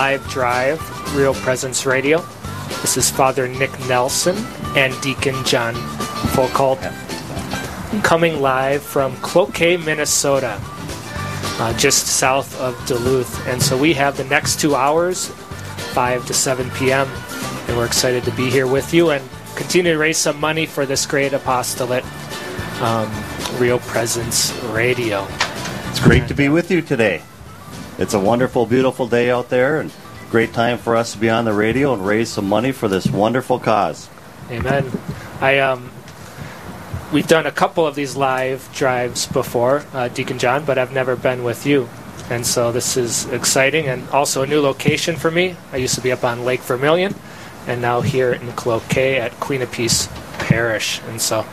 live drive, Real Presence Radio. This is Father Nick Nelson and Deacon John Foucault coming live from Cloquet, Minnesota, uh, just south of Duluth. And so we have the next two hours, 5 to 7 p.m., and we're excited to be here with you and continue to raise some money for this great apostolate, um, Real Presence Radio. It's great to be with you today. It's a wonderful, beautiful day out there, and great time for us to be on the radio and raise some money for this wonderful cause. Amen. I um, we've done a couple of these live drives before, uh, Deacon John, but I've never been with you, and so this is exciting and also a new location for me. I used to be up on Lake Vermilion, and now here in Cloquet at Queen of Peace Parish, and so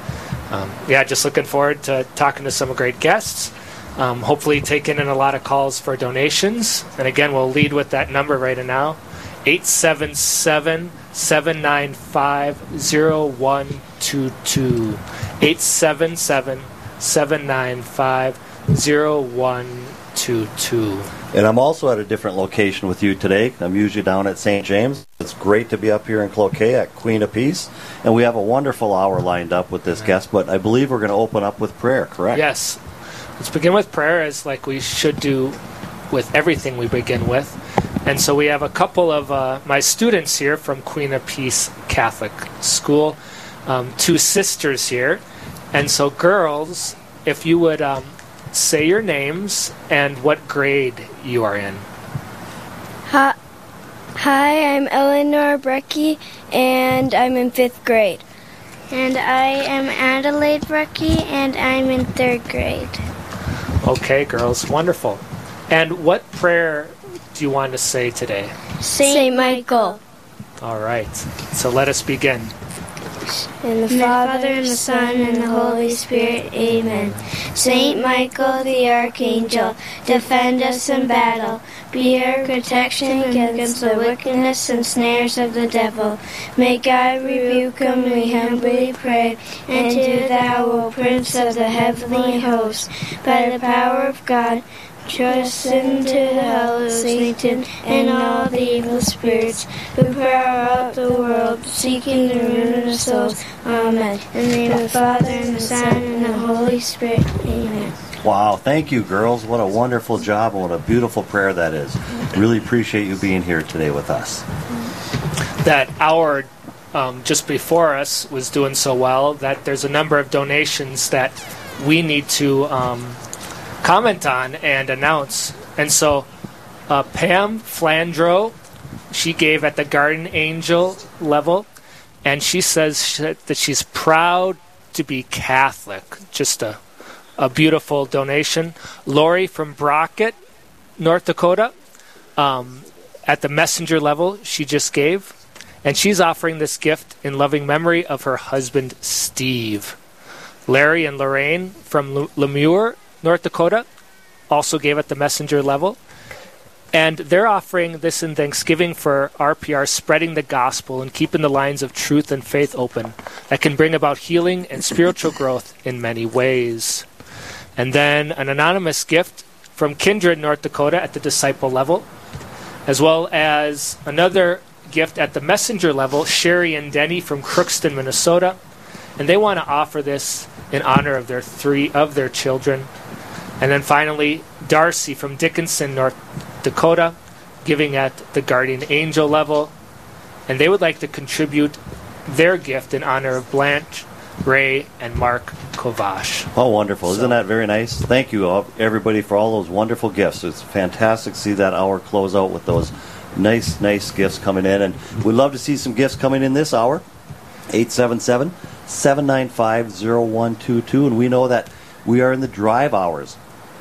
um, yeah, just looking forward to talking to some great guests. Um, hopefully, taking in a lot of calls for donations. And again, we'll lead with that number right now 877 795 0122. 877 795 0122. And I'm also at a different location with you today. I'm usually down at St. James. It's great to be up here in Cloquet at Queen of Peace. And we have a wonderful hour lined up with this guest, but I believe we're going to open up with prayer, correct? Yes. Let's begin with prayer as like we should do with everything we begin with. And so we have a couple of uh, my students here from Queen of Peace Catholic School, um, two sisters here. And so, girls, if you would um, say your names and what grade you are in. Hi, hi I'm Eleanor Brecky, and I'm in fifth grade. And I am Adelaide Brecky, and I'm in third grade. Okay, girls, wonderful. And what prayer do you want to say today? Saint Michael. All right, so let us begin. In the Father, and the Son, and the Holy Spirit. Amen. Saint Michael the Archangel, defend us in battle. Be our protection against the wickedness and snares of the devil. May God rebuke him, we humbly pray. And do thou, O Prince of the heavenly host, by the power of God, Trust into the hell of Satan and all the evil spirits who prowl out the world, seeking the ruin of souls. Amen. In the name of the Father, and the Son, and the Holy Spirit. Amen. Wow, thank you, girls. What a wonderful job and what a beautiful prayer that is. Really appreciate you being here today with us. That hour um, just before us was doing so well that there's a number of donations that we need to um, comment on and announce. And so, uh, Pam Flandro, she gave at the Guardian Angel level, and she says that she's proud to be Catholic. Just a, a beautiful donation. Lori from Brockett, North Dakota, um, at the messenger level, she just gave. And she's offering this gift in loving memory of her husband, Steve. Larry and Lorraine from LaMoure, North Dakota, also gave at the messenger level. And they're offering this in thanksgiving for RPR spreading the gospel and keeping the lines of truth and faith open that can bring about healing and spiritual growth in many ways. And then an anonymous gift from Kindred, North Dakota at the disciple level, as well as another gift at the messenger level, Sherry and Denny from Crookston, Minnesota. And they want to offer this in honor of their three of their children. And then finally, Darcy from Dickinson, North Dakota, giving at the guardian angel level. And they would like to contribute their gift in honor of Blanche, Ray, and Mark Kovash. Oh, wonderful. Isn't that very nice? Thank you, all, everybody, for all those wonderful gifts. It's fantastic to see that hour close out with those nice, nice gifts coming in. And we'd love to see some gifts coming in this hour. 877 795 0122. And we know that we are in the drive hours,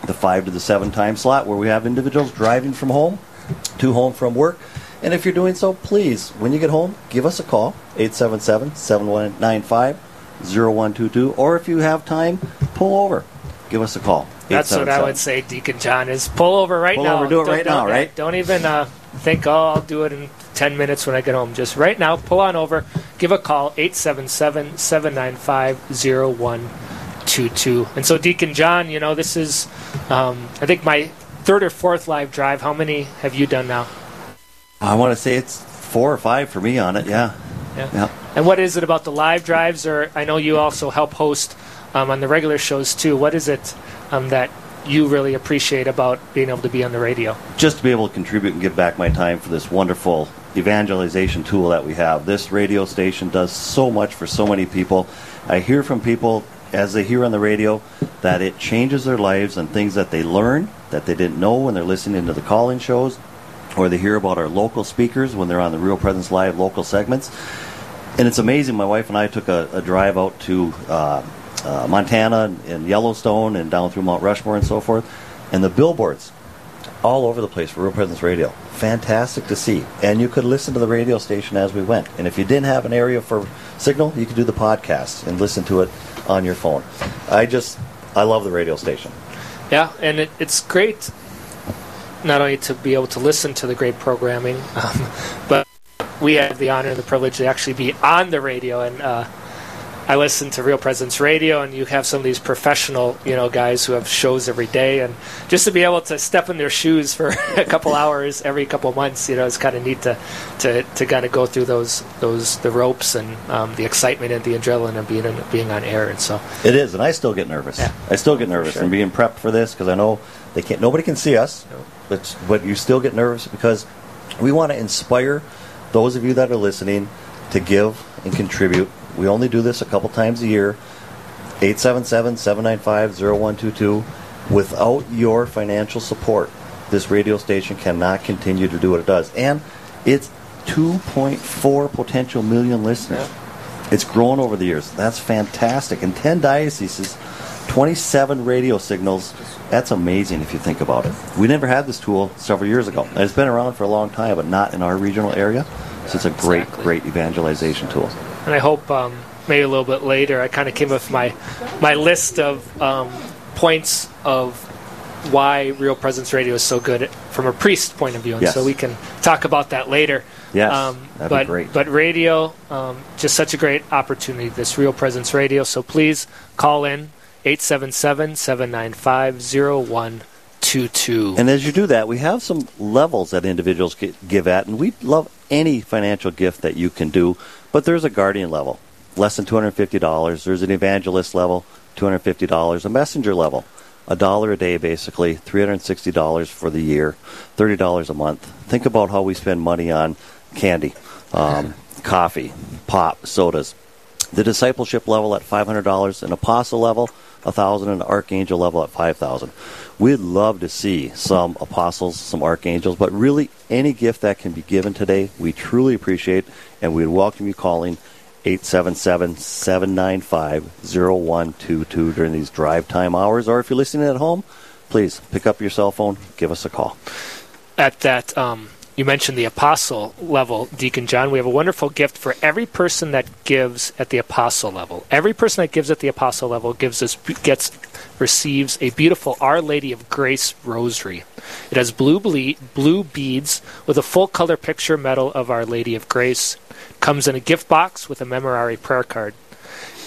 the 5 to the 7 time slot, where we have individuals driving from home to home from work. And if you're doing so, please, when you get home, give us a call, 877 795 0122. Or if you have time, pull over. Give us a call. That's what I would say, Deacon John, is pull over right now. Pull now. over, do it Don't- right now, right? Don't even uh, think, oh, I'll do it in 10 minutes when I get home. Just right now, pull on over, give a call, 877 795 0122. And so, Deacon John, you know, this is, um, I think, my third or fourth live drive. How many have you done now? I want to say it's four or five for me on it. Yeah. Yeah. yeah. And what is it about the live drives? Or I know you also help host um, on the regular shows too. What is it um, that you really appreciate about being able to be on the radio? Just to be able to contribute and give back my time for this wonderful evangelization tool that we have. This radio station does so much for so many people. I hear from people as they hear on the radio that it changes their lives and things that they learn that they didn't know when they're listening to the call-in shows or they hear about our local speakers when they're on the Real Presence Live local segments. And it's amazing. My wife and I took a, a drive out to uh, uh, Montana and Yellowstone and down through Mount Rushmore and so forth, and the billboards all over the place for Real Presence Radio. Fantastic to see. And you could listen to the radio station as we went. And if you didn't have an area for signal, you could do the podcast and listen to it on your phone. I just, I love the radio station. Yeah, and it, it's great not only to be able to listen to the great programming, um, but we have the honor and the privilege to actually be on the radio and uh, I listen to Real Presence Radio, and you have some of these professional, you know, guys who have shows every day, and just to be able to step in their shoes for a couple hours every couple months, you know, it's kind of neat to to, to kind of go through those those the ropes and um, the excitement and the adrenaline of being in, being on air, and so it is, and I still get nervous. Yeah. I still get nervous sure. and being prepped for this because I know they can't, nobody can see us, no. but but you still get nervous because we want to inspire those of you that are listening to give and contribute we only do this a couple times a year. 877-795-0122. Without your financial support, this radio station cannot continue to do what it does. And it's 2.4 potential million listeners. It's grown over the years. That's fantastic. And 10 dioceses, 27 radio signals. That's amazing if you think about it. We never had this tool several years ago. And it's been around for a long time, but not in our regional area. So it's a great, great evangelization tool and I hope um, maybe a little bit later I kind of came up with my my list of um, points of why Real Presence Radio is so good from a priest point of view, and yes. so we can talk about that later. Yes, um, that'd but, be great. But radio, um, just such a great opportunity. This Real Presence Radio. So please call in 877-795-0122. And as you do that, we have some levels that individuals give at, and we love any financial gift that you can do. But there's a guardian level, less than $250. There's an evangelist level, $250. A messenger level, a dollar a day basically, $360 for the year, $30 a month. Think about how we spend money on candy, um, coffee, pop, sodas. The discipleship level at $500, an apostle level, 1000 and an archangel level at 5000 We'd love to see some apostles, some archangels, but really any gift that can be given today, we truly appreciate, and we'd welcome you calling 877-795-0122 during these drive time hours. Or if you're listening at home, please pick up your cell phone, give us a call. At that um, you mentioned the apostle level, Deacon John. We have a wonderful gift for every person that gives at the apostle level. Every person that gives at the apostle level gives us gets receives a beautiful Our Lady of Grace rosary. It has blue ble- blue beads with a full color picture medal of Our Lady of Grace. Comes in a gift box with a memorare prayer card.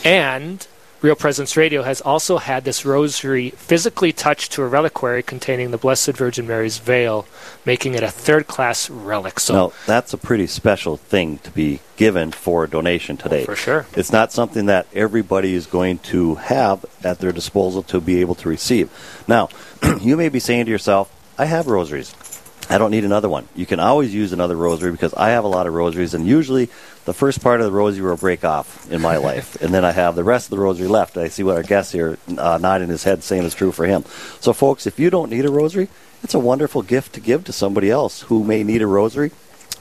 And Real Presence Radio has also had this rosary physically touched to a reliquary containing the Blessed Virgin Mary's veil, making it a third class relic. So now, that's a pretty special thing to be given for a donation oh, today. Oh, for sure. It's not something that everybody is going to have at their disposal to be able to receive. Now, you may be saying to yourself, I have rosaries. I don't need another one. You can always use another rosary because I have a lot of rosaries, and usually the first part of the rosary will break off in my life, and then I have the rest of the rosary left. I see what our guest here uh, nodding his head saying is true for him. So, folks, if you don't need a rosary, it's a wonderful gift to give to somebody else who may need a rosary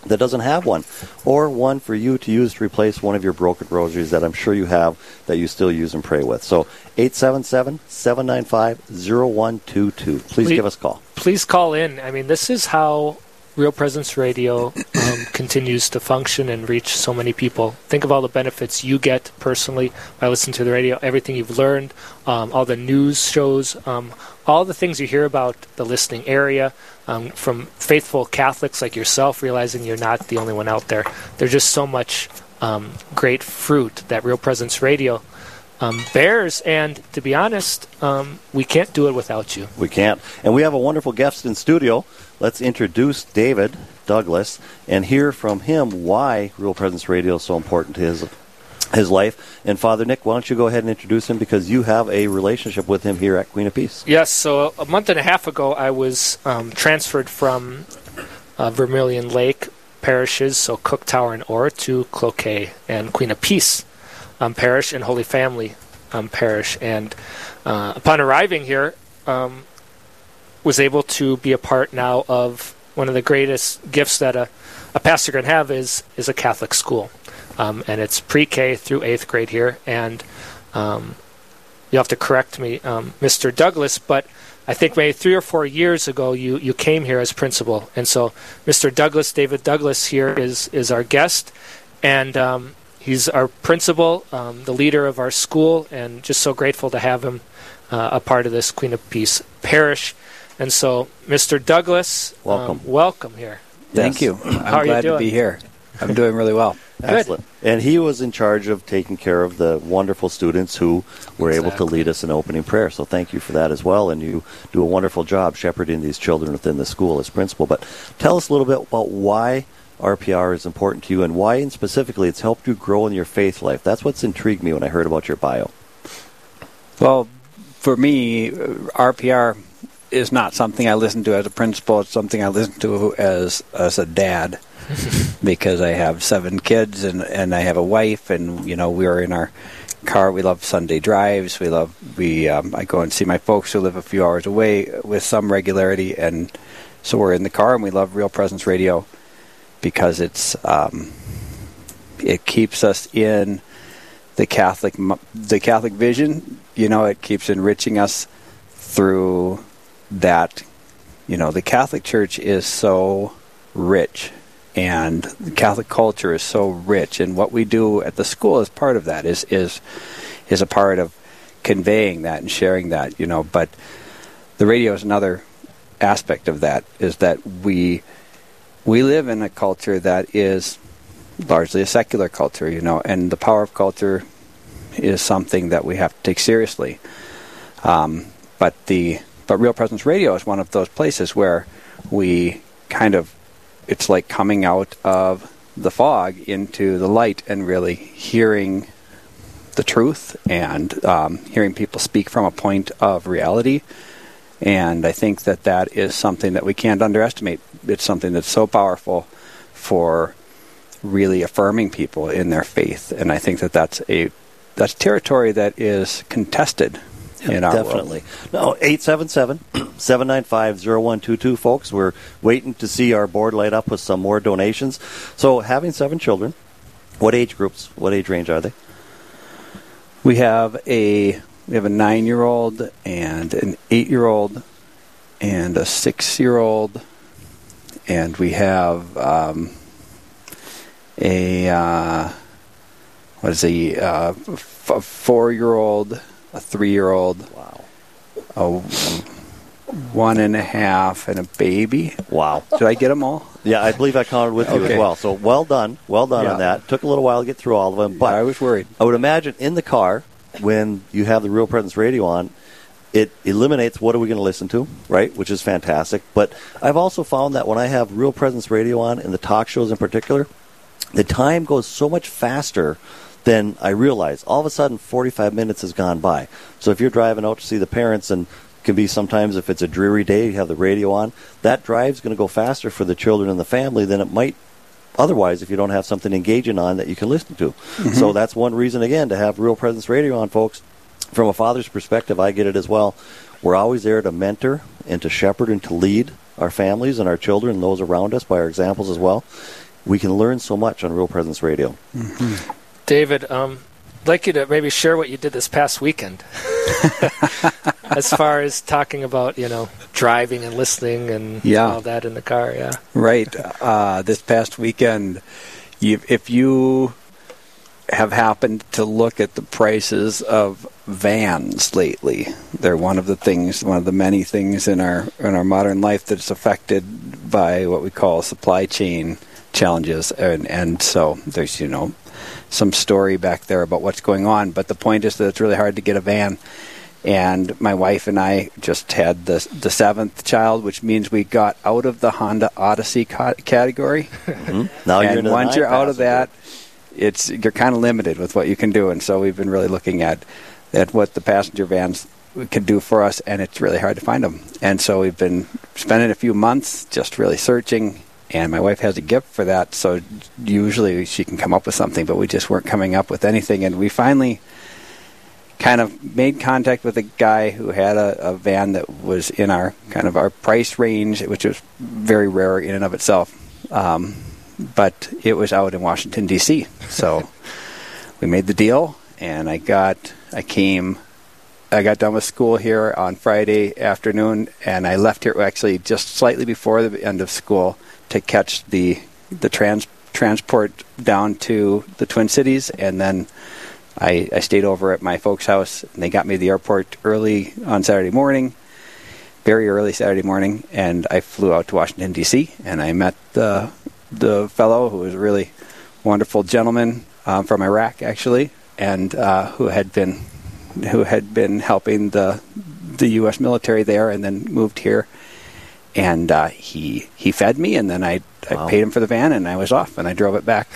that doesn't have one, or one for you to use to replace one of your broken rosaries that I'm sure you have that you still use and pray with. So 877-795-0122. Please, please give us a call. Please call in. I mean, this is how Real Presence Radio um, continues to function and reach so many people. Think of all the benefits you get personally by listening to the radio, everything you've learned, um, all the news shows, um, all the things you hear about the listening area, um, from faithful Catholics like yourself, realizing you're not the only one out there. There's just so much um, great fruit that Real Presence Radio um, bears. And to be honest, um, we can't do it without you. We can't. And we have a wonderful guest in studio. Let's introduce David Douglas and hear from him why Real Presence Radio is so important to his his life. And Father Nick, why don't you go ahead and introduce him because you have a relationship with him here at Queen of Peace. Yes, so a month and a half ago, I was um, transferred from uh, Vermilion Lake parishes, so Cook Tower and Orr, to Cloquet and Queen of Peace um, Parish and Holy Family um, Parish. And uh, upon arriving here, um, was able to be a part now of one of the greatest gifts that a, a pastor can have is is a Catholic school, um, and it's pre-K through eighth grade here. And um, you have to correct me, um, Mr. Douglas, but I think maybe three or four years ago you, you came here as principal, and so Mr. Douglas, David Douglas here is is our guest, and um, he's our principal, um, the leader of our school, and just so grateful to have him uh, a part of this Queen of Peace parish. And so, Mr. Douglas, welcome, um, welcome here. Thank Yes. you. I'm How are you glad to be here. I'm doing really well. Excellent. And he was in charge of taking care of the wonderful students who were able to lead us in opening prayer. So thank you for that as well. And you do a wonderful job shepherding these children within the school as principal. But tell us a little bit about why RPR is important to you and why, and specifically, it's helped you grow in your faith life. That's what's intrigued me when I heard about your bio. Well, for me, uh, RPR is not something I listen to as a principal. It's something I listen to as as a dad because I have seven kids and and I have a wife and you know we are in our car. We love Sunday drives. We love we. Um, I go and see my folks who live a few hours away with some regularity, and so we're in the car and we love Real Presence Radio because it's um, it keeps us in the Catholic the Catholic vision. You know, it keeps enriching us through that. You know, the Catholic Church is so rich, and the Catholic culture is so rich, and what we do at the school is part of that. is is is a part of conveying that and sharing that. You know, but the radio is another aspect of that. Is that we we live in a culture that is largely a secular culture, you know, and the power of culture is something that we have to take seriously. Um, but the but Real Presence Radio is one of those places where we kind of it's like coming out of the fog into the light and really hearing the truth and um, hearing people speak from a point of reality. And I think that that is something that we can't underestimate. It's something that's so powerful for really affirming people in their faith, and I think that that's a that's territory that is contested in our Definitely. No, 877-795-0122, folks. We're waiting to see our board light up with some more donations. So having seven children, what age groups, what age range are they? We have a we have a nine year old and an eight year old and a six year old, and we have um, a uh, what is a uh, f- a four year old, a three year old, Wow. a one and a half, and a baby. Wow. Did I get them all? Yeah, I believe I counted with you as well. So well done. Well done on that. Took a little while to get through all of them, but I was worried. I would imagine in the car when you have the Real Presence radio on, it eliminates what are we going to listen to, right? Which is fantastic. But I've also found that when I have Real Presence radio on, and the talk shows in particular, the time goes so much faster than I realize. All of a sudden, 45 minutes has gone by. So if you're driving out to see the parents and can be sometimes if it's a dreary day, you have the radio on, that drive's going to go faster for the children and the family than it might otherwise if you don't have something engaging on that you can listen to. So that's one reason again to have Real Presence Radio on, folks. From a father's perspective, I get it as well. We're always there to mentor and to shepherd and to lead our families and our children and those around us by our examples as well. We can learn so much on Real Presence Radio. David, um, I'd like you to maybe share what you did this past weekend. as far as talking about, you know, driving and listening and Yeah. all that in the car, yeah. Right. Uh, this past weekend, you, if you have happened to look at the prices of vans lately, they're one of the things, one of the many things in our in our modern life that's affected by what we call supply chain challenges, and and so there's you know some story back there about what's going on. But the point is that it's really hard to get a van. And my wife and I just had the the seventh child, which means we got out of the Honda Odyssey ca- category. Mm-hmm. Now you're and the once you're out of that, it's you're kind of limited with what you can do. And so we've been really looking at at what the passenger vans can do for us, and it's really hard to find them. And so we've been spending a few months just really searching. And my wife has a gift for that, so usually she can come up with something, but we just weren't coming up with anything. And we finally kind of made contact with a guy who had a, a van that was in our kind of our price range, which was very rare in and of itself. Um, but it was out in Washington D.C. So we made the deal, and I got I came. I got done with school here on Friday afternoon, and I left here actually just slightly before the end of school to catch the the trans transport down to the Twin Cities, and then I, I stayed over at my folks' house, and they got me to the airport early on Saturday morning, very early Saturday morning, and I flew out to Washington D.C. and I met the the fellow who was a really wonderful gentleman um, from Iraq, actually, and uh, who had been who had been helping the the U.S. military there, and then moved here. And uh, he he fed me, and then I I Wow. paid him for the van, and I was off, and I drove it back.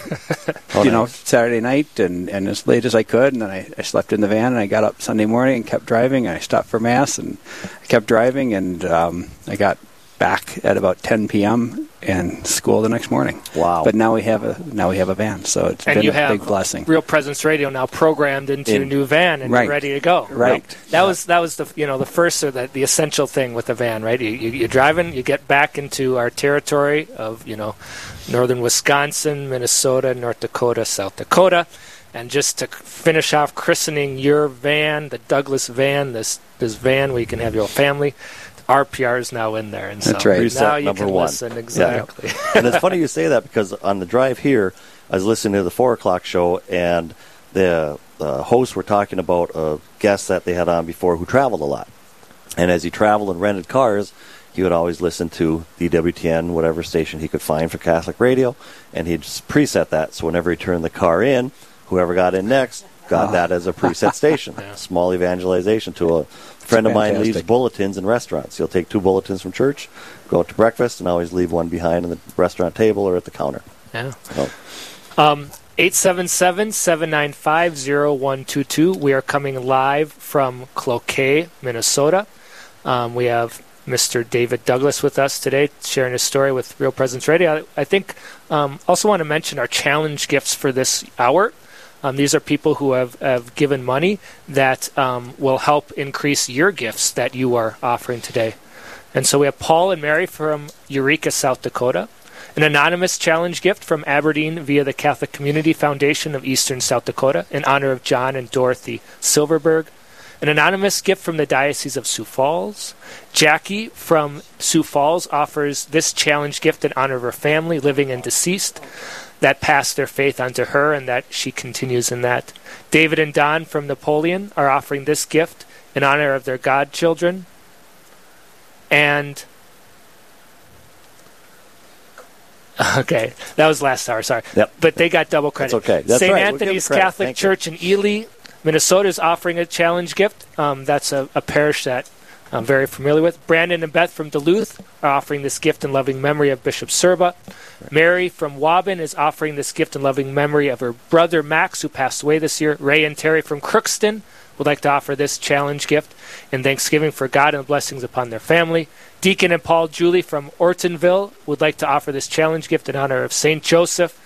Oh, you know. Saturday night, and, and as late as I could, and then I, I slept in the van, and I got up Sunday morning and kept driving. And I stopped for mass, and I kept driving, and um, I got back at about 10 p.m. and school the next morning. Wow. But now we have a now we have a van, so it's and been you a have big blessing. Real Presence Radio now programmed into your In- new van and Right. ready to go. Right. That was that was the you know the first or the, the essential thing with the van, right? You, you, you're driving, you get back into our territory of you know northern Wisconsin, Minnesota, North Dakota, South Dakota, and just to finish off christening your van, the Douglas van, this this van where you can have your whole family. RPR is now in there, and That's so right. now you number can one. listen exactly. and it's funny you say that because on the drive here, I was listening to the four o'clock show, and the, the hosts were talking about a guest that they had on before who traveled a lot. And as he traveled and rented cars, he would always listen to the WTN, whatever station he could find for Catholic radio, and he'd just preset that. So whenever he turned the car in, whoever got in next got ah. that as a preset station. Yeah. Small evangelization to a friend of mine leaves bulletins in restaurants. He'll take two bulletins from church, go out to breakfast, and always leave one behind on the restaurant table or at the counter. Yeah. So, Um, 877-795-0122. We are coming live from Cloquet, Minnesota. Um, we have Mr. David Douglas with us today, sharing his story with Real Presence Radio. I, I think um, also want to mention our challenge gifts for this hour. Um, these are people who have, have given money that um, will help increase your gifts that you are offering today. And so we have Paul and Mary from Eureka, South Dakota. An anonymous challenge gift from Aberdeen via the Catholic Community Foundation of Eastern South Dakota in honor of John and Dorothy Silverberg. An anonymous gift from the Diocese of Sioux Falls. Jackie from Sioux Falls offers this challenge gift in honor of her family, living and deceased, that passed their faith onto her and that she continues in that. David and Don from Napoleon are offering this gift in honor of their godchildren. And Okay, that was last hour. Sorry, Yep. but they got double credit. That's okay. That's St. right. We'll Anthony's. Catholic Thank you. Church in Ely, Minnesota, is offering a challenge gift. Um, that's a, a parish that I'm very familiar with. Brandon and Beth from Duluth are offering this gift in loving memory of Bishop Sirba. Mary from Waban is offering this gift in loving memory of her brother Max, who passed away this year. Ray and Terry from Crookston would like to offer this challenge gift in thanksgiving for God and blessings upon their family. Deacon and Paul Julie from Ortonville would like to offer this challenge gift in honor of Saint Joseph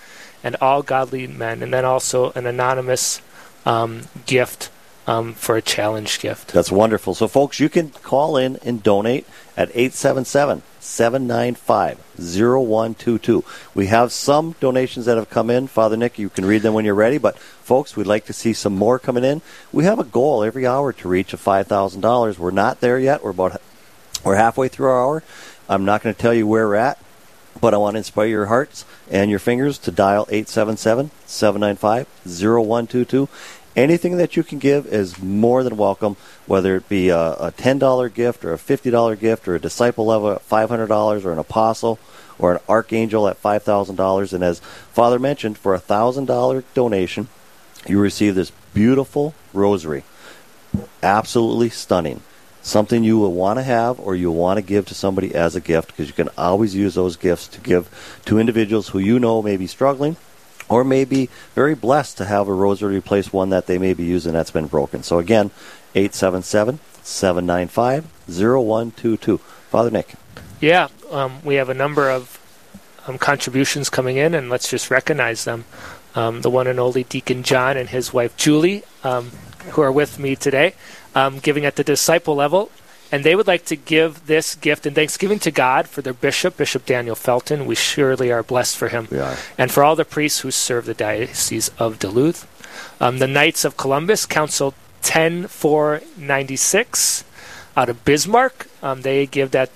and all godly men. And then also an anonymous um, gift um, for a challenge gift. That's wonderful. So, folks, you can call in and donate at 877 795 0122. We have some donations that have come in. Father Nick, you can read them when you're ready. But, folks, we'd like to see some more coming in. We have a goal every hour to reach a $5,000. We're not there yet. We're about we're halfway through our hour. I'm not going to tell you where we're at, but I want to inspire your hearts and your fingers to dial 877 795 0122. Anything that you can give is more than welcome, whether it be a, a $10 gift or a $50 gift or a disciple level at $500 or an apostle or an archangel at $5,000. And as Father mentioned, for a $1,000 donation, you receive this beautiful rosary absolutely stunning. Something you will want to have or you'll want to give to somebody as a gift because you can always use those gifts to give to individuals who you know may be struggling or may be very blessed to have a rosary replace one that they may be using that's been broken. So again, 877 795 0122. Father Nick. Yeah, um, we have a number of um, contributions coming in, and let's just recognize them. Um, the one and only Deacon John and his wife Julie, um, who are with me today, um, giving at the disciple level. And they would like to give this gift in thanksgiving to God for their bishop, Bishop Daniel Felton. We surely are blessed for him. We are. And for all the priests who serve the Diocese of Duluth. Um, the Knights of Columbus, Council 10496 out of Bismarck. Um, they give that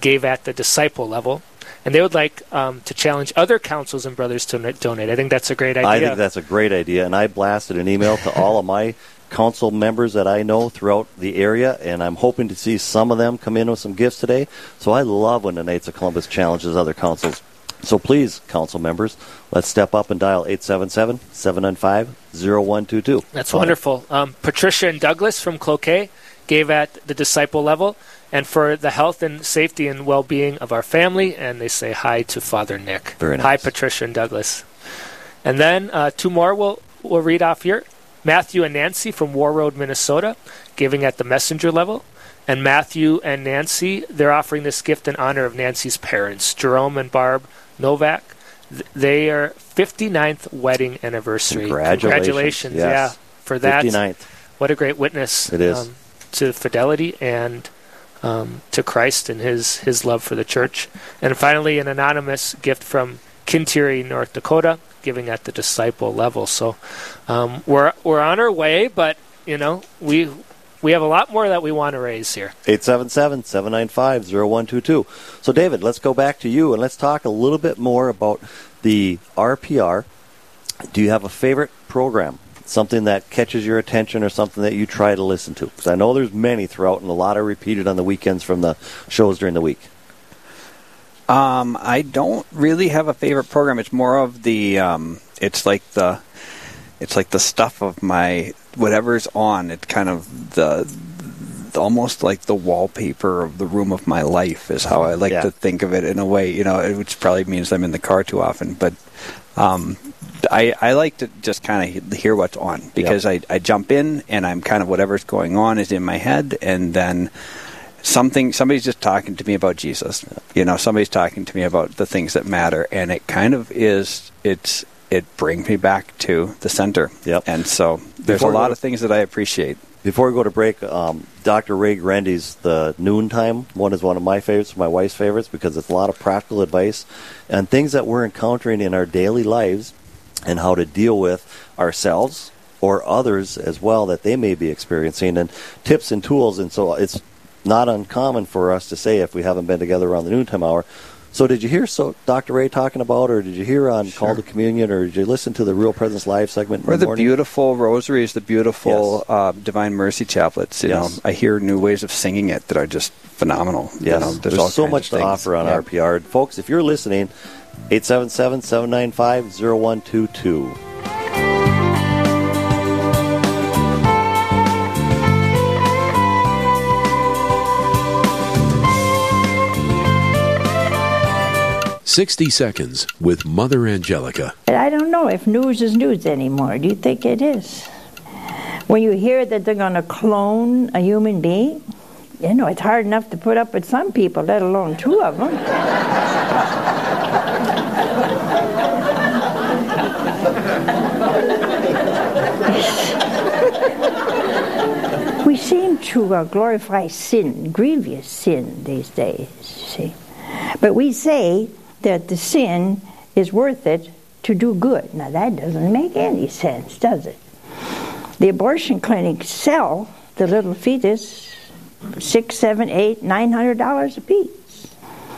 gave at the disciple level, and they would like um, to challenge other councils and brothers to donate. I think that's a great idea. I think that's a great idea, and I blasted an email to all of my council members that I know throughout the area, and I'm hoping to see some of them come in with some gifts today. So I love when the Knights of Columbus challenges other councils. So please, council members, let's step up and dial 877 795 0122. That's wonderful. Um, Patricia and Douglas from Cloquet gave at the disciple level and for the health and safety and well being of our family, and they say hi to Father Nick. Very Hi. Patricia and Douglas. And then uh, two more we'll, we'll read off here. Matthew and Nancy from Warroad, Minnesota, giving at the messenger level. And Matthew and Nancy, they're offering this gift in honor of Nancy's parents, Jerome and Barb Novak. They are 59th wedding anniversary. Congratulations. Yes. yeah, for that. 59th. What a great witness It is. Um, to fidelity and um, to Christ and his his love for the church. And finally, an anonymous gift from Kintiri, North Dakota, giving at the disciple level. So um, we're we're on our way, but you know we we have a lot more that we want to raise here. 877 795 0122. So, David, let's go back to you and let's talk a little bit more about the RPR. Do you have a favorite program? Something that catches your attention or something that you try to listen to? Because I know there's many throughout and a lot are repeated on the weekends from the shows during the week. Um, I don't really have a favorite program. It's more of the um, it's like the it's like the stuff of my whatever's on. It's kind of the almost like the wallpaper of the room of my life is how I like Yeah. to think of it in a way. You know, which probably means I'm in the car too often, but. Um, I, I like to just kind of hear what's on because I, I jump in and I'm kind of whatever's going on is in my head and then something somebody's just talking to me about Jesus. You know, somebody's talking to me about the things that matter, and it kind of is. It's it brings me back to the center. Yep. And so there's Before a lot of things that I appreciate. Before we go to break, um, Dr. Ray Guarendi's The Noontime one is one of my favorites, my wife's favorites, because it's a lot of practical advice and things that we're encountering in our daily lives and how to deal with ourselves or others as well that they may be experiencing and tips and tools. And so it's not uncommon for us to say if we haven't been together around the noontime hour. So did you hear so Dr. Ray talking about, or did you hear on Call to Communion, or did you listen to the Real Presence Live segment? Or the morning? beautiful rosaries, the beautiful uh, Divine Mercy chaplets. You Yes. know, I hear new ways of singing it that are just phenomenal. You Yes, know, there's, all so much to offer on Yeah. RPR. Folks, if you're listening, 877 795 0122. Sixty Seconds with Mother Angelica. I don't know if news is news anymore. Do you think it is? When you hear that they're going to clone a human being, you know, it's hard enough to put up with some people, let alone two of them. we seem to uh, glorify sin, grievous sin these days, see. But we say that the sin is worth it to do good. Now that doesn't make any sense, does it? The abortion clinics sell the little fetus six, seven, eight, nine hundred dollars a piece.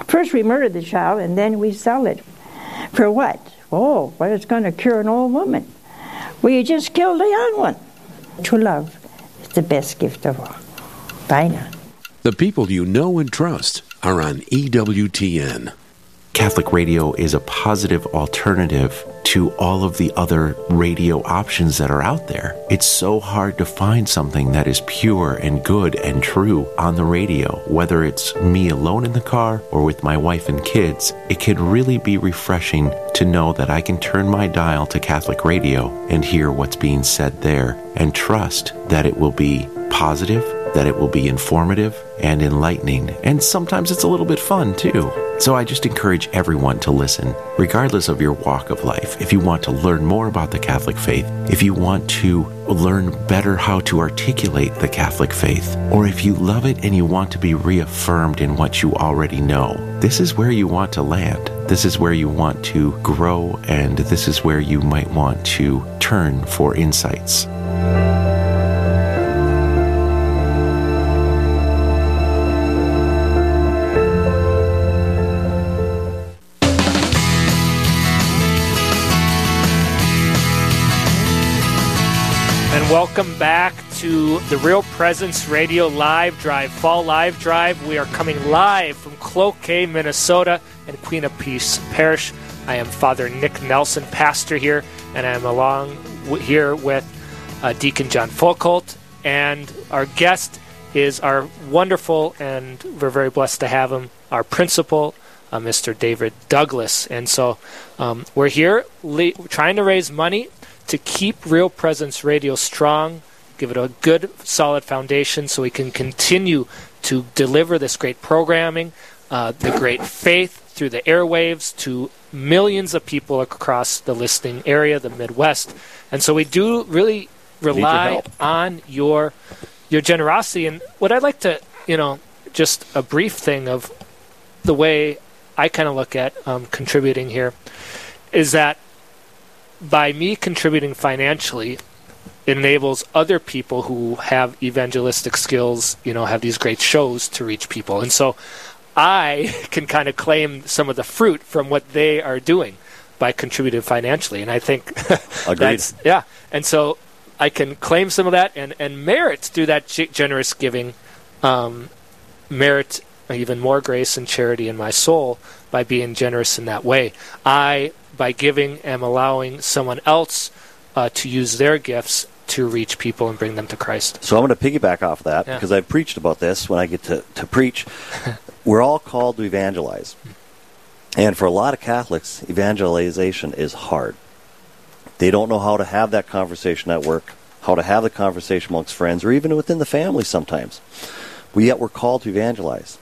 First we murder the child and then we sell it. For what? Oh, well it's going to cure an old woman. Well, you just killed a young one. True love is the best gift of all. Bye now. The people you know and trust are on EWTN. Catholic radio is a positive alternative to all of the other radio options that are out there. It's so hard to find something that is pure and good and true on the radio, whether it's me alone in the car or with my wife and kids. It can really be refreshing to know that I can turn my dial to Catholic radio and hear what's being said there and trust that it will be positive, that it will be informative and enlightening, and sometimes it's a little bit fun too. So I just encourage everyone to listen, regardless of your walk of life. If you want to learn more about the Catholic faith, if you want to learn better how to articulate the Catholic faith, or if you love it and you want to be reaffirmed in what you already know, this is where you want to land. This is where you want to grow, and this is where you might want to turn for insights. Welcome back to the Real Presence Radio Live Drive, Fall Live Drive. We are coming live from Cloquet, Minnesota, and Queen of Peace Parish. I am Father Nick Nelson, pastor here, and I'm along w- here with uh, Deacon John Folkholt. And our guest is our wonderful, and we're very blessed to have him, our principal, uh, Mr. David Douglas. And so um, we're here le- trying to raise money to keep Real Presence Radio strong, give it a good, solid foundation so we can continue to deliver this great programming, uh, the great faith through the airwaves to millions of people across the listening area, the Midwest. And so we do really rely help. on your your generosity. And what I'd like to, you know, just a brief thing of the way I kind of look at um, contributing here is that by me contributing financially, it enables other people who have evangelistic skills, you know, have these great shows to reach people. And so I can kind of claim some of the fruit from what they are doing by contributing financially. And I think that's, yeah. And so I can claim some of that and, and merit through that ge- generous giving, um, merit even more grace and charity in my soul by being generous in that way. I, by giving, am allowing someone else uh, to use their gifts to reach people and bring them to Christ. So I'm going to piggyback off that Yeah. because I've preached about this when I get to, to preach. We're all called to evangelize. And for a lot of Catholics, evangelization is hard. They don't know how to have that conversation at work, how to have the conversation amongst friends, or even within the family sometimes. But yet we're called to evangelize.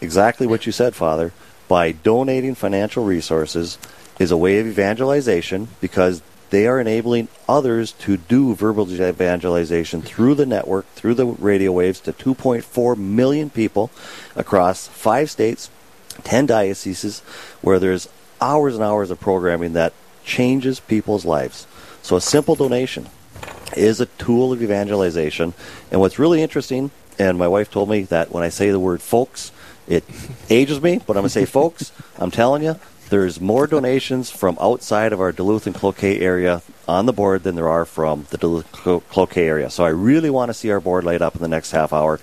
Exactly what you said, Father. By donating financial resources is a way of evangelization because they are enabling others to do verbal evangelization through the network, through the radio waves to 2.4 million people across five states, 10 dioceses, where there's hours and hours of programming that changes people's lives. So a simple donation is a tool of evangelization. And what's really interesting, and my wife told me that when I say the word folks, it ages me, but I'm going to say folks. I'm telling you, there's more donations from outside of our Duluth and Cloquet area on the board than there are from the Duluth Clo- Cloquet area. So I really want to see our board light up in the next half hour.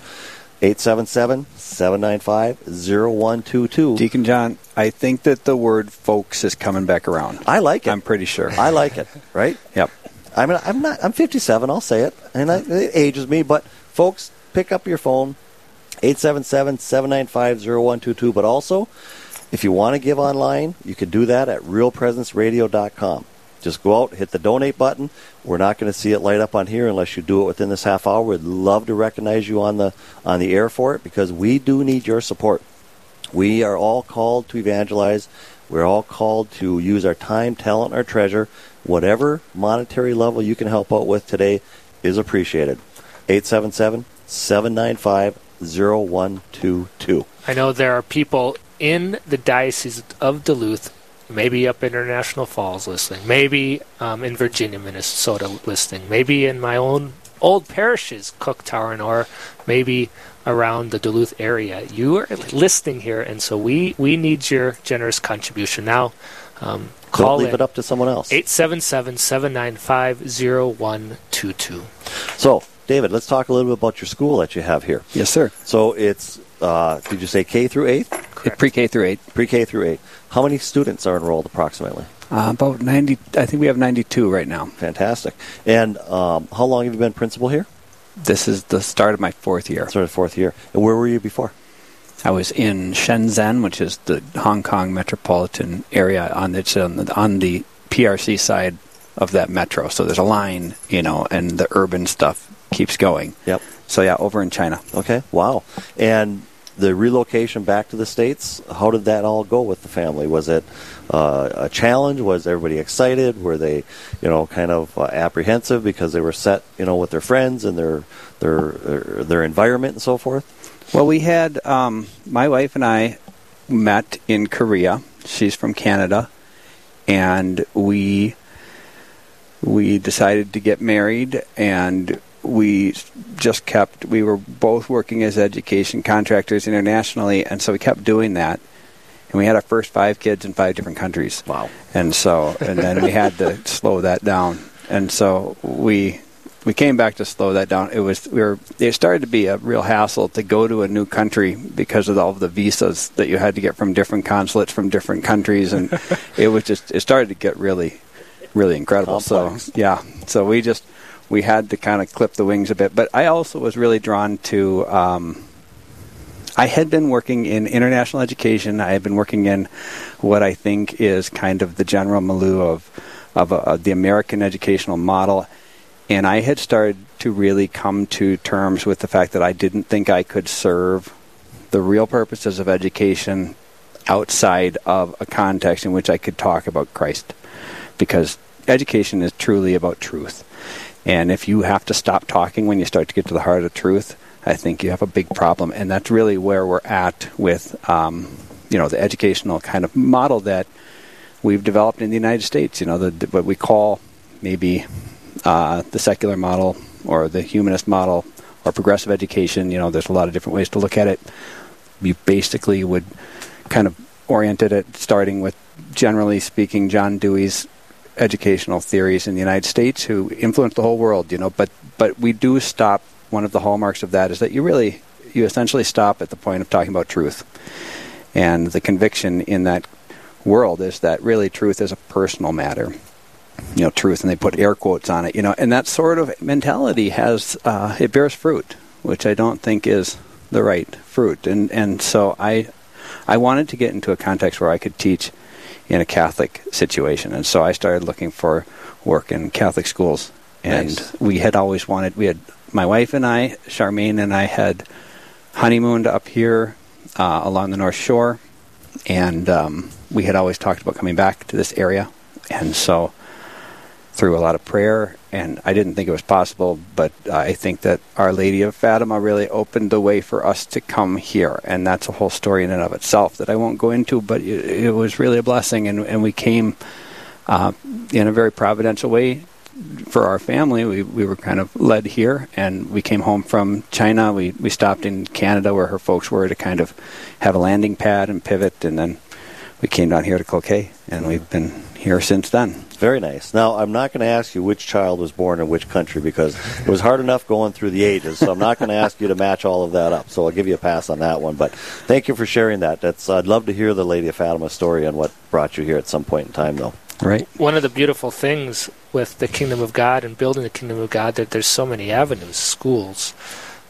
877-795-0122. Deacon John, I think that the word folks is coming back around. I like it. I'm pretty sure. I like it, right? Yep. I mean, I'm not. I'm 57. I'll say it, and I, it ages me. But folks, pick up your phone, 877-795-0122. But also, if you want to give online, you can do that at realpresenceradio.com. Just go out, hit the donate button. We're not going to see it light up on here unless you do it within this half hour. We'd love to recognize you on the on the air for it because we do need your support. We are all called to evangelize. We're all called to use our time, talent, our treasure. Whatever monetary level you can help out with today is appreciated. 877 795 0122. I know there are people in the Diocese of Duluth, maybe up in International Falls listening, maybe um, in Virginia, Minnesota listening, maybe in my own old parishes, Cooktown, or maybe around the Duluth area. You are listening here, and so we, we need your generous contribution. Now, um, call Don't leave it up to someone else. 877 795 0122. So, David, let's talk a little bit about your school that you have here. Yes, sir. So it's, uh, did you say K through 8? Pre K through 8. Pre K through 8. How many students are enrolled approximately? Uh, about 90, I think we have 92 right now. Fantastic. And um, how long have you been principal here? This is the start of my fourth year. Sort of fourth year. And where were you before? I was in Shenzhen, which is the Hong Kong metropolitan area on the, on the, on the PRC side of that metro. So there's a line, you know, and the urban stuff keeps going. Yep. So yeah, over in China. Okay. Wow. And the relocation back to the states, how did that all go with the family? Was it uh, a challenge? Was everybody excited? Were they, you know, kind of uh, apprehensive because they were set, you know, with their friends and their their their, their environment and so forth? Well, we had um, my wife and I met in Korea. She's from Canada, and we we decided to get married and we just kept we were both working as education contractors internationally and so we kept doing that. And we had our first five kids in five different countries. Wow. And so and then we had to slow that down. And so we we came back to slow that down. It was we were it started to be a real hassle to go to a new country because of all of the visas that you had to get from different consulates from different countries. And it was just it started to get really really incredible. Complex. so yeah. So we just we had to kind of clip the wings a bit. But I also was really drawn to. Um, I had been working in international education. I had been working in what I think is kind of the general milieu of of uh, the American educational model, and I had started to really come to terms with the fact that I didn't think I could serve the real purposes of education outside of a context in which I could talk about Christ, because education is truly about truth. And if you have to stop talking when you start to get to the heart of truth, I think you have a big problem. And that's really where we're at with, um, you know, the educational kind of model that we've developed in the United States. You know, the, what we call maybe uh, the secular model or the humanist model or progressive education. You know, there's a lot of different ways to look at it. You basically would kind of oriented it starting with, generally speaking, John Dewey's educational theories in the United States who influence the whole world, you know, but but we do stop one of the hallmarks of that is that you really you essentially stop at the point of talking about truth. And the conviction in that world is that really truth is a personal matter. You know, truth, and they put air quotes on it. You know, and that sort of mentality has uh, it bears fruit, which I don't think is the right fruit. And and so I I wanted to get into a context where I could teach in a Catholic situation. And so I started looking for work in Catholic schools. And Nice. we had always wanted, we had, my wife and I, Charmaine and I had honeymooned up here uh, along the North Shore. And um, we had always talked about coming back to this area. And so through a lot of prayer, and I didn't think it was possible, but I think that Our Lady of Fatima really opened the way for us to come here, and that's a whole story in and of itself that I won't go into. But it, it was really a blessing, and, and we came uh, in a very providential way for our family. We we were kind of led here, and we came home from China. We we stopped in Canada where her folks were to kind of have a landing pad and pivot, and then we came down here to Cloquet, and we've been here since then. Very nice. Now, I'm not going to ask you which child was born in which country because it was hard enough going through the ages. So I'm not going to ask you to match all of that up. So I'll give you a pass on that one. But thank you for sharing that. That's I'd love to hear the Lady of Fatima story and what brought you here at some point in time, though. Right. One of the beautiful things with the kingdom of God and building the kingdom of God that there's so many avenues, schools,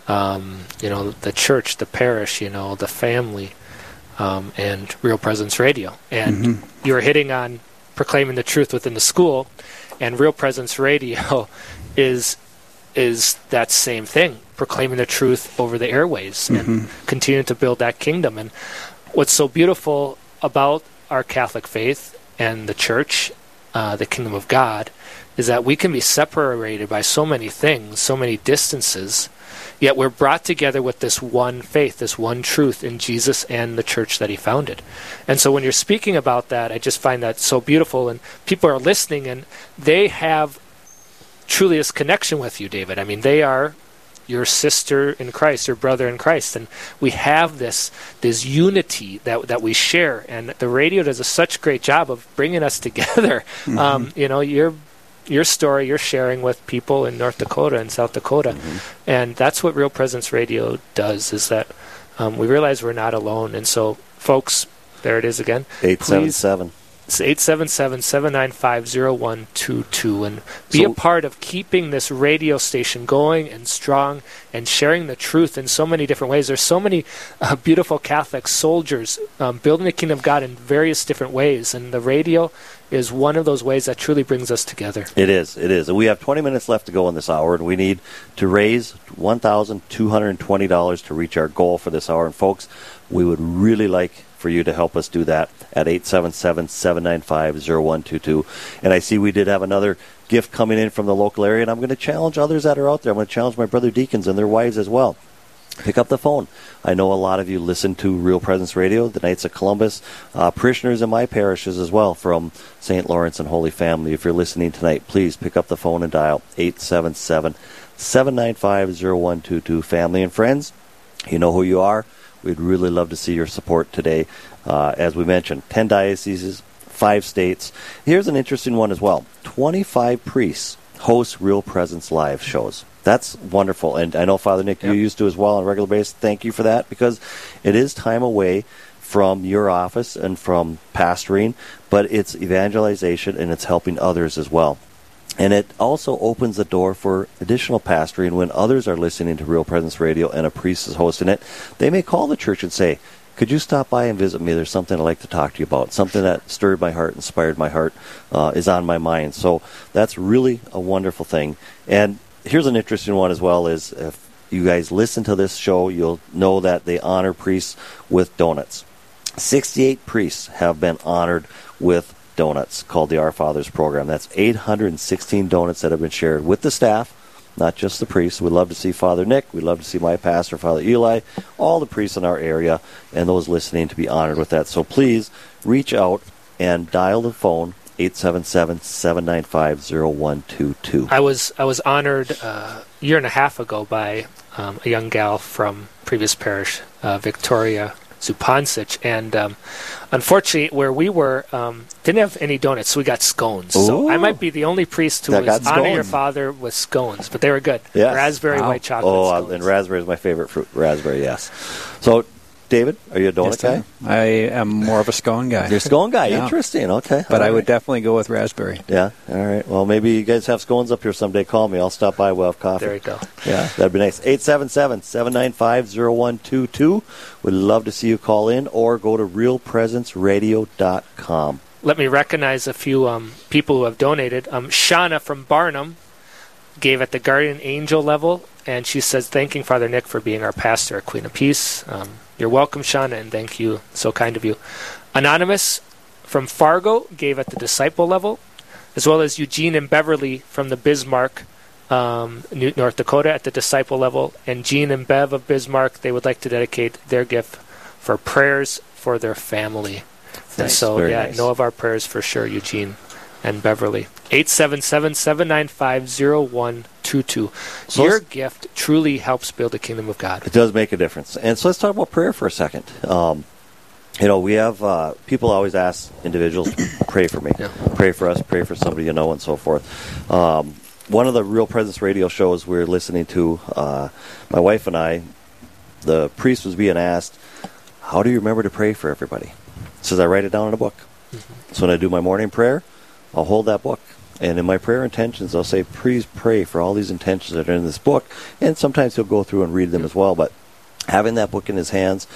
um, you know, the church, the parish, you know, the family, um, and Real Presence Radio. And you're hitting on proclaiming the truth within the school, and Real Presence Radio is is that same thing, proclaiming the truth over the airways and continuing to build that kingdom. And what's so beautiful about our Catholic faith and the church, uh, the kingdom of God, is that we can be separated by so many things, so many distances, yet we're brought together with this one faith, this one truth in Jesus and the church that he founded. And so when you're speaking about that, I just find that so beautiful, and people are listening and they have truly this connection with you, David. I mean, they are your sister in Christ, your brother in Christ, and we have this this unity that that we share. And the radio does a such great job of bringing us together. Um, you know, your your story you're sharing with people in North Dakota and South Dakota, and that's what Real Presence Radio does. Is that um, we realize we're not alone, and so folks, there it is again. Eight seven seven. It's 877-795-0122 and be So- a part of keeping this radio station going and strong and sharing the truth in so many different ways. There's so many uh, beautiful Catholic soldiers um, building the kingdom of God in various different ways, and the radio is one of those ways that truly brings us together. It is. It is. And we have 20 minutes left to go in this hour, and we need to raise $1,220 to reach our goal for this hour. And folks, we would really like for you to help us do that at 877-795-0122. And I see we did have another gift coming in from the local area, and I'm going to challenge others that are out there. I'm going to challenge my brother deacons and their wives as well. Pick up the phone. I know a lot of you listen to Real Presence Radio, the Knights of Columbus, uh, parishioners in my parishes as well from St. Lawrence and Holy Family. If you're listening tonight, please pick up the phone and dial 877 795 0122. Family and friends, you know who you are. We'd really love to see your support today. Uh, as we mentioned, 10 dioceses, 5 states. Here's an interesting one as well 25 priests host Real Presence live shows. That's wonderful. And I know, Father Nick, you used to as well on a regular basis. Thank you for that because it is time away from your office and from pastoring, but it's evangelization and it's helping others as well. And it also opens the door for additional pastoring when others are listening to Real Presence Radio and a priest is hosting it. They may call the church and say, Could you stop by and visit me? There's something I'd like to talk to you about. Something that stirred my heart, inspired my heart, uh, is on my mind. So that's really a wonderful thing. And here's an interesting one as well is if you guys listen to this show, you'll know that they honor priests with donuts. 68 priests have been honored with donuts called the Our Fathers program. That's 816 donuts that have been shared with the staff, not just the priests. We'd love to see Father Nick. We'd love to see my pastor, Father Eli, all the priests in our area, and those listening to be honored with that. So please reach out and dial the phone 877 795 0122. I was I was honored uh, a year and a half ago by um, a young gal from previous parish, uh, Victoria Zupancic, and um, unfortunately, where we were um, didn't have any donuts, so we got scones. So I might be the only priest who That was honor your father with scones, but they were good. Yes. Raspberry Wow. white chocolate. Oh, scones. and raspberry is my favorite fruit. Raspberry, yes. So, David, are you a donut Yes, guy? I am more of a scone guy. You're a scone guy. Yeah. Interesting. Okay. But All I would right. definitely go with raspberry. Yeah. All right. Well, maybe you guys have scones up here someday. Call me. I'll stop by. We'll have coffee. there you go. Yeah, that'd be nice. 877-795-0122. We'd love to see you call in or go to realpresenceradio.com. let me recognize a few um, people who have donated. Um, Shauna from Barnum gave at the Guardian Angel level, and she says, thanking Father Nick for being our pastor at Queen of Peace. Um, you're welcome, Shauna, and thank you. So kind of you. Anonymous from Fargo gave at the disciple level, as well as Eugene and Beverly from the Bismarck, um, New- North Dakota at the disciple level, and Jean and Bev of Bismarck. They would like to dedicate their gift for prayers for their family. Nice, And so, yeah, nice. know of our prayers for sure, Eugene and Beverly. 877 795 0122. So Your gift truly helps build the kingdom of God. It does make a difference. And so let's talk about prayer for a second. Um, you know, we have uh, people always ask individuals, pray for me, Yeah. pray for us, pray for somebody you know, and so forth. Um, one of the Real Presence radio shows we are listening to, uh, my wife and I, the priest was being asked, How do you remember to pray for everybody? Says, I write it down in a book. So when I do my morning prayer, I'll hold that book. And in my prayer intentions, I'll say, please pray for all these intentions that are in this book. And sometimes he'll go through and read them as well. But having that book in his hands,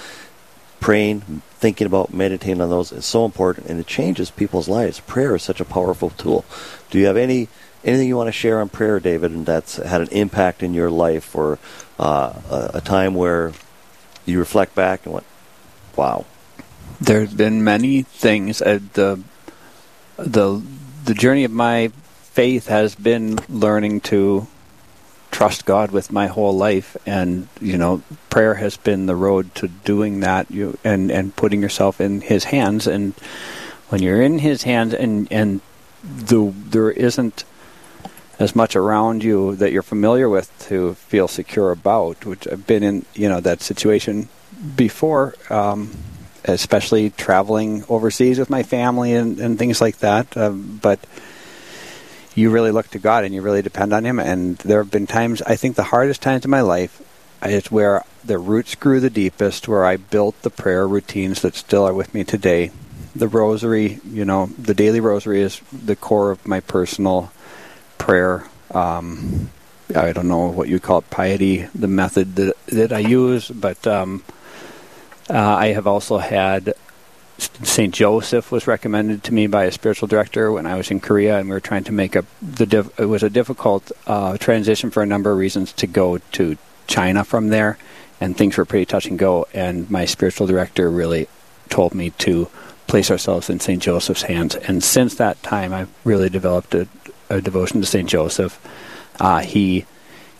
praying, thinking about, meditating on those is so important, and it changes people's lives. Prayer is such a powerful tool. Do you have any anything you want to share on prayer, David, and that's had an impact in your life, or uh, a, a time where you reflect back and went, "Wow, There's been many things. Uh, the the the journey of my faith has been learning to trust God with my whole life, and you know, prayer has been the road to doing that. You and and putting yourself in His hands, and when you're in His hands, and and the there isn't as much around you that you're familiar with to feel secure about. Which I've been in, you know, that situation before. Um, especially traveling overseas with my family and, and things like that. Um, but you really look to God and you really depend on Him. And there have been times, I think the hardest times in my life is where the roots grew the deepest, where I built the prayer routines that still are with me today. the rosary, you know, the daily rosary is the core of my personal prayer. Um, I don't know what you call it, piety, the method that that I use, but um, I have also had Saint Joseph was recommended to me by a spiritual director when I was in Korea, and we were trying to make a the diff, it was a difficult uh, transition for a number of reasons to go to China from there, and things were pretty touch and go. And my spiritual director really told me to place ourselves in Saint Joseph's hands. And since that time, I've really developed a, a devotion to Saint Joseph. Uh, he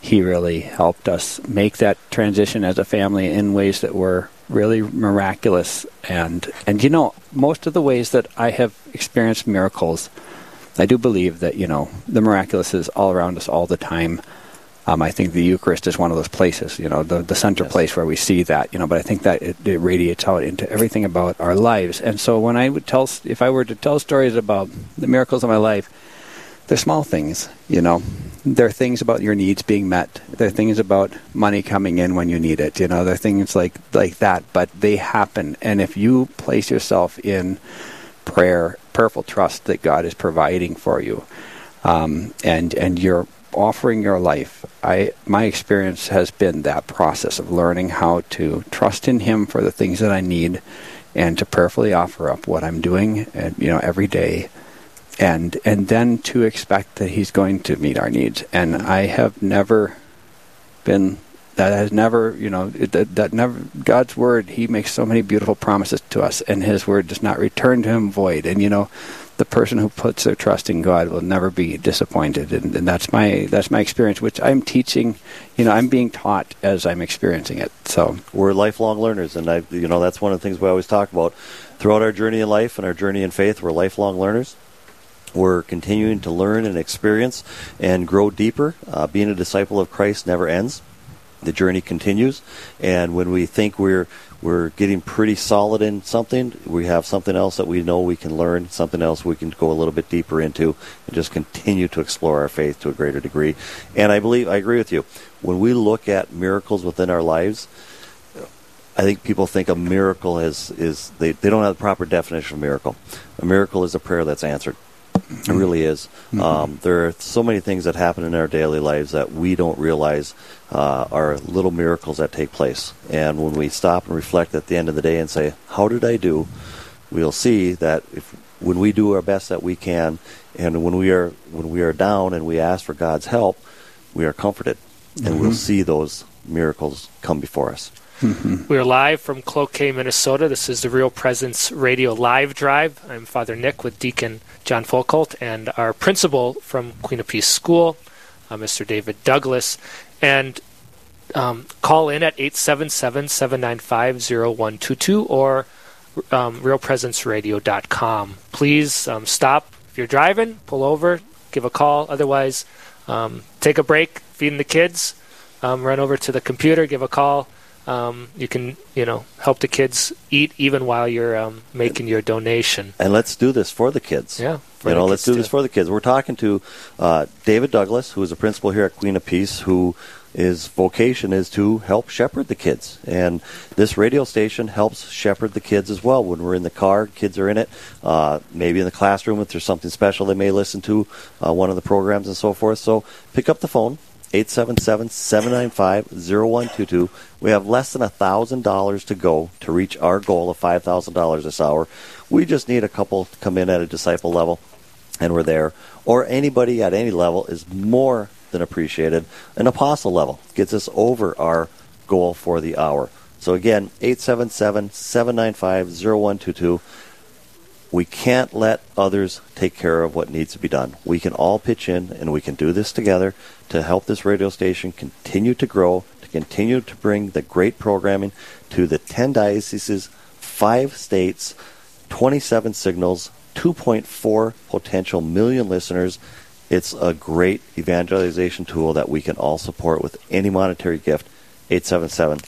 he really helped us make that transition as a family in ways that were really miraculous. And and you know most of the ways that I have experienced miracles I do believe that you know the miraculous is all around us all the time. Um, I think the Eucharist is one of those places you know the the center yes. place where we see that you know but I think that it, it radiates out into everything about our lives. And so when I would tell if I were to tell stories about the miracles of my life they're small things you know there are things about your needs being met. There are things about money coming in when you need it. You know, there are things like like that, but they happen. And if you place yourself in prayer, prayerful trust that God is providing for you, um, and and you're offering your life, I my experience has been that process of learning how to trust in Him for the things that I need, and to prayerfully offer up what I'm doing, and you know, every day and and then to expect that he's going to meet our needs. And I have never been that has never you know that, that never God's word he makes so many beautiful promises to us and his word does not return to him void. And you know the person who puts their trust in God will never be disappointed. And, and that's my that's my experience which I'm teaching you know I'm being taught as I'm experiencing it. So we're lifelong learners and I you know that's one of the things we always talk about. Throughout our journey in life and our journey in faith we're lifelong learners we're continuing to learn and experience and grow deeper. Uh, being a disciple of Christ never ends. The journey continues, and when we think we're we're getting pretty solid in something, we have something else that we know we can learn, something else we can go a little bit deeper into, and just continue to explore our faith to a greater degree. And I believe I agree with you. When we look at miracles within our lives, I think people think a miracle is is they, they don't have the proper definition of miracle. A miracle is a prayer that's answered. It really is. Mm-hmm. Um, there are so many things that happen in our daily lives that we don't realize uh, are little miracles that take place. And when we stop and reflect at the end of the day and say, "How did I do?" we'll see that if when we do our best that we can, and when we are when we are down and we ask for God's help, we are comforted, and mm-hmm. we'll see those miracles come before us. Mm-hmm. We're live from Cloquet, Minnesota. This is the Real Presence Radio Live Drive. I'm Father Nick with Deacon John Folkholt and our principal from Queen of Peace School, uh, Mr. David Douglas. And um, call in at 877 795 0122 or um, realpresenceradio.com. Please um, stop. If you're driving, pull over, give a call. Otherwise, um, take a break, feeding the kids, um, run over to the computer, give a call um, you can you know help the kids eat even while you're um, making your donation. And let's do this for the kids. Yeah, you know, let's do too. this for the kids. We're talking to uh, David Douglas, who is a principal here at Queen of Peace, who his vocation is to help shepherd the kids. And this radio station helps shepherd the kids as well. When we're in the car, kids are in it. Uh, maybe in the classroom, if there's something special, they may listen to uh, one of the programs and so forth. So pick up the phone, 877-795-0122. We have less than $1,000 to go to reach our goal of $5,000 this hour. We just need a couple to come in at a disciple level, and we're there. Or anybody at any level is more than appreciated. An apostle level gets us over our goal for the hour. So again, 877-795-0122 we can't let others take care of what needs to be done. We can all pitch in and we can do this together to help this radio station continue to grow, to continue to bring the great programming to the 10 dioceses, 5 states, 27 signals, 2.4 potential million listeners. It's a great evangelization tool that we can all support with any monetary gift. 877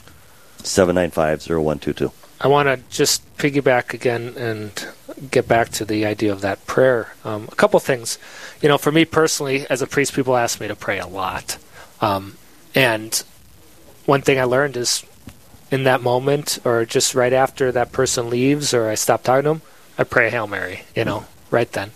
795 0122. I want to just piggyback again and get back to the idea of that prayer. Um, a couple things. You know, for me personally, as a priest, people ask me to pray a lot. Um, and one thing I learned is in that moment or just right after that person leaves or I stop talking to them, I pray Hail Mary, you know, right then.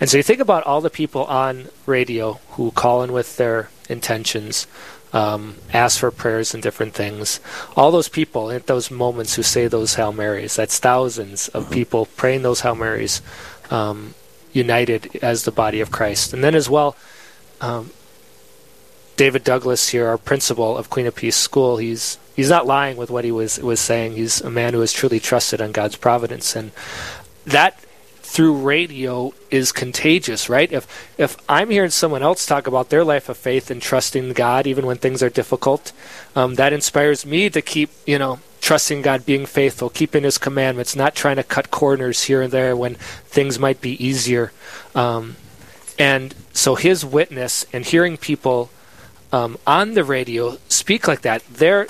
And so you think about all the people on radio who call in with their intentions, um, ask for prayers and different things. All those people at those moments who say those Hail Marys, that's thousands of people praying those Hail Marys, um, united as the body of Christ. And then as well, um, David Douglas here, our principal of Queen of Peace School, he's he's not lying with what he was was saying. He's a man who has truly trusted on God's providence, and that through radio is contagious, right? If if I'm hearing someone else talk about their life of faith and trusting God, even when things are difficult, um, that inspires me to keep, you know, trusting God, being faithful, keeping His commandments, not trying to cut corners here and there when things might be easier. Um, and so His witness and hearing people um, on the radio speak like that, their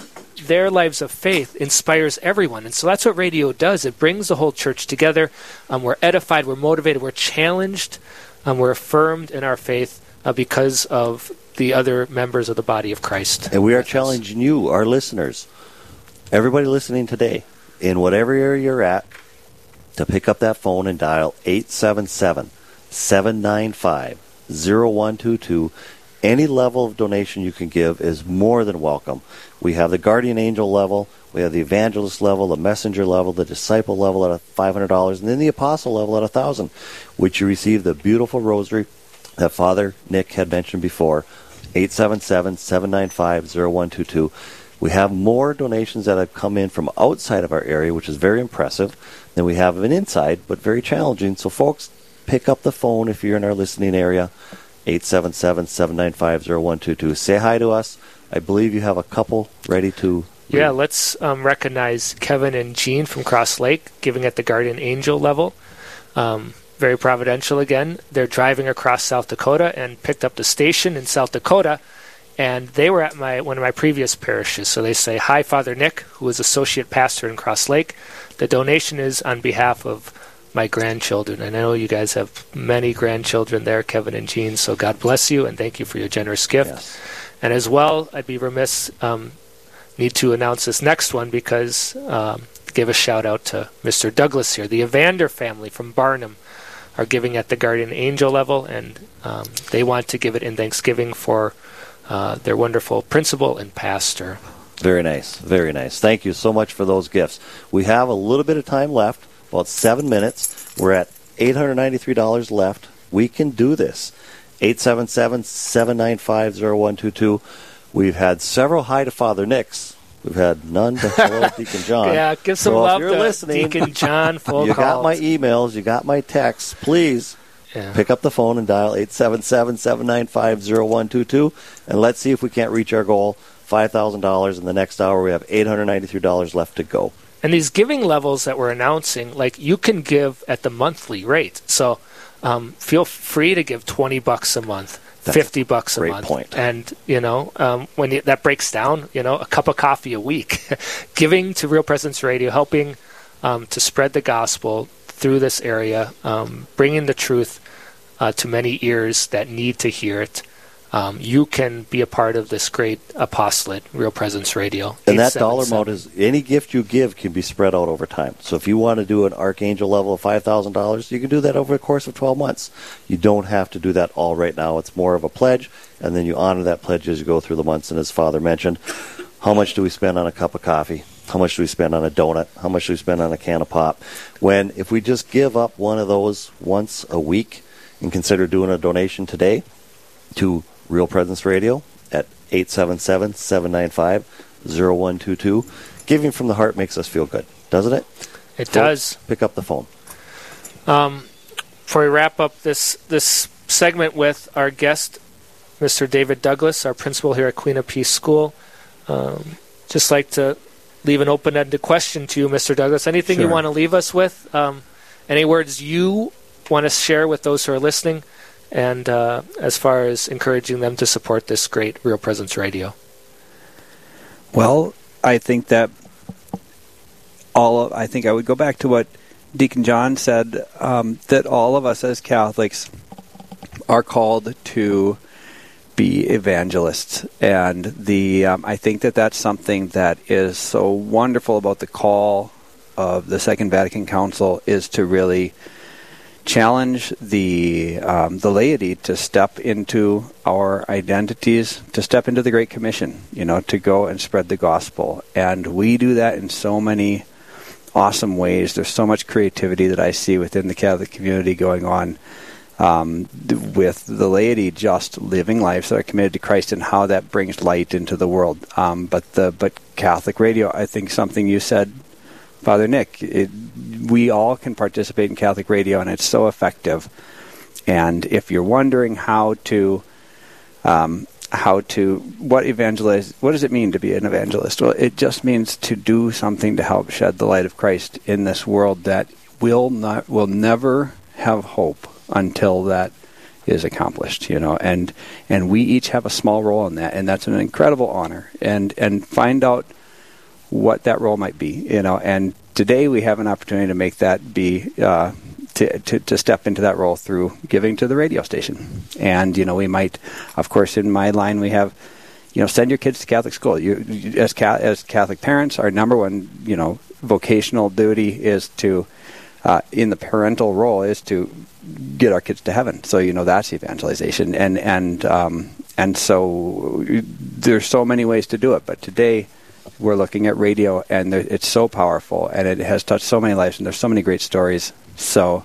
their lives of faith inspires everyone, and so that's what radio does. It brings the whole church together. Um, we're edified, we're motivated, we're challenged, um, we're affirmed in our faith uh, because of the other members of the body of Christ. And we are challenging you, our listeners, everybody listening today, in whatever area you're at, to pick up that phone and dial 877 795 0122 any level of donation you can give is more than welcome. We have the guardian angel level, we have the evangelist level, the messenger level, the disciple level at $500, and then the apostle level at 1000 which you receive the beautiful rosary that Father Nick had mentioned before, 877-795-0122. We have more donations that have come in from outside of our area, which is very impressive, than we have an inside, but very challenging. So folks, pick up the phone if you're in our listening area 877-795-0122. Say hi to us. I believe you have a couple ready to. Yeah, let's um, recognize Kevin and Jean from Cross Lake giving at the Guardian Angel level. Um, very providential again. They're driving across South Dakota and picked up the station in South Dakota, and they were at my one of my previous parishes. So they say, "Hi, Father Nick, who is associate pastor in Cross Lake. The donation is on behalf of my grandchildren. And I know you guys have many grandchildren there, Kevin and Jean. So God bless you and thank you for your generous gift. Yes. And as well, I'd be remiss um, need to announce this next one because um, give a shout out to Mr. Douglas here. The Evander family from Barnum are giving at the Guardian Angel level, and um, they want to give it in Thanksgiving for uh, their wonderful principal and pastor. Very nice, very nice. Thank you so much for those gifts. We have a little bit of time left about seven minutes. We're at $893 left. We can do this. 877 795 0122. We've had several hi to Father Nicks. We've had none to hello Deacon John. yeah, give some so love if you're to listening, Deacon John. Full you got my emails, you got my texts. Please Yeah. pick up the phone and dial 877 795 0122. And let's see if we can't reach our goal $5,000 in the next hour. We have $893 left to go. And these giving levels that we're announcing, like you can give at the monthly rate. So um, feel free to give 20 bucks a month, That's 50 bucks a great month. point. And, you know, um, when you, that breaks down, you know, a cup of coffee a week. Giving to Real Presence Radio, helping um, to spread the gospel through this area, um, bringing the truth uh, to many ears that need to hear it. Um, you can be a part of this great apostolate, Real Presence Radio. And that dollar amount is any gift you give can be spread out over time. So if you want to do an archangel level of five thousand dollars, you can do that over the course of twelve months. You don't have to do that all right now. It's more of a pledge, and then you honor that pledge as you go through the months. And as Father mentioned, how much do we spend on a cup of coffee? How much do we spend on a donut? How much do we spend on a can of pop? When if we just give up one of those once a week and consider doing a donation today to Real Presence Radio at 877-795-0122. Giving from the heart makes us feel good, doesn't it? It Folks, does. Pick up the phone. Um, before we wrap up this this segment with our guest, Mr. David Douglas, our principal here at Queen of Peace School, um, just like to leave an open-ended question to you, Mr. Douglas. Anything you want to leave us with? Um, any words you want to share with those who are listening? And uh, as far as encouraging them to support this great Real Presence Radio. Well, I think that all of, I think I would go back to what Deacon John said um, that all of us as Catholics are called to be evangelists, and the um, I think that that's something that is so wonderful about the call of the Second Vatican Council is to really challenge the um, the laity to step into our identities, to step into the Great Commission, you know, to go and spread the gospel. And we do that in so many awesome ways. There's so much creativity that I see within the Catholic community going on. Um, with the laity just living lives that are committed to Christ and how that brings light into the world. Um, but the but Catholic radio, I think something you said, Father Nick, it, we all can participate in Catholic radio, and it's so effective. And if you're wondering how to um, how to what evangelize what does it mean to be an evangelist? Well it just means to do something to help shed the light of christ in this world that will not will never have hope until that is accomplished you know? And and we each have a small role in that and that's an incredible honor. And and find out what that role might be you know? And today we have an opportunity to make that be uh, to, to, to step into that role through giving to the radio station. And, you know, we might, of course, in my line, we have, you know, send your kids to Catholic school. You, as, as Catholic parents, our number one, you know, vocational duty is to, uh, in the parental role, is to get our kids to heaven. So, you know, that's evangelization. And, and, um, and so there's so many ways to do it. But today, we're looking at radio, and it's so powerful, and it has touched so many lives, and there's so many great stories. So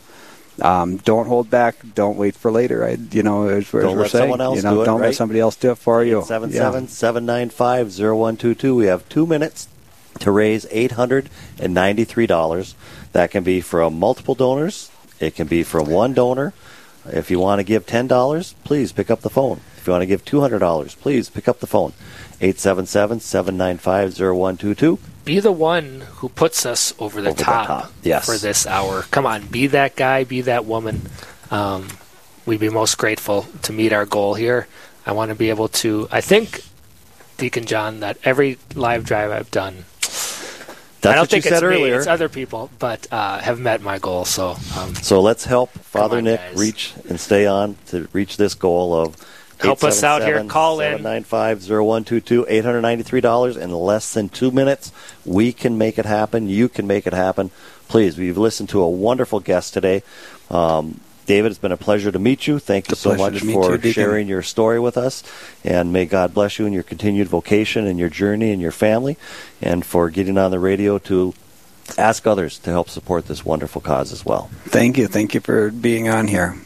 um, don't hold back. Don't wait for later. I, you know, as, we're let saying, someone else you know, do it, don't right? let somebody else do it for you. 877-795-0122. We have two minutes to raise $893. That can be from multiple donors. It can be from one donor. If you want to give $10, please pick up the phone. If you want to give $200, please pick up the phone. 877-795-0122. Be the one who puts us over the, Over the top, top, yes. for this hour. Come on, be that guy, be that woman. Um, we'd be most grateful to meet our goal here. I want to be able to. I think, Deacon John, that every live drive I've done, That's I don't what think you said it's me, earlier. it's other people, but uh, have met my goal. So um, So let's help Father on, Nick guys. reach and stay on to reach this goal of Help us out here. Call in. 795-0122, $893 in less than two minutes. We can make it happen. You can make it happen. Please, we've listened to a wonderful guest today. Um, David, it's been a pleasure to meet you. Thank you so much for you, sharing your story with us. And may God bless you in your continued vocation and your journey and your family, and for getting on the radio to ask others to help support this wonderful cause as well. Thank you. Thank you for being on here.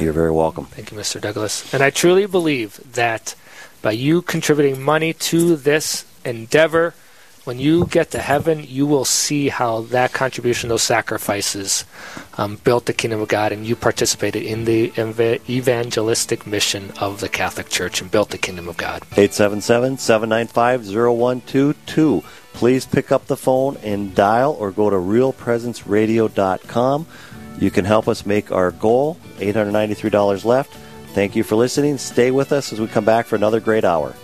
You're very welcome. Thank you, Mr. Douglas. And I truly believe that by you contributing money to this endeavor, when you get to heaven, you will see how that contribution, those sacrifices, um, built the kingdom of God, and you participated in the eva- evangelistic mission of the Catholic Church and built the kingdom of God. 877-795-0122. Please pick up the phone and dial or go to realpresenceradio.com. You can help us make our goal, $893 left. Thank you for listening. Stay with us as we come back for another great hour.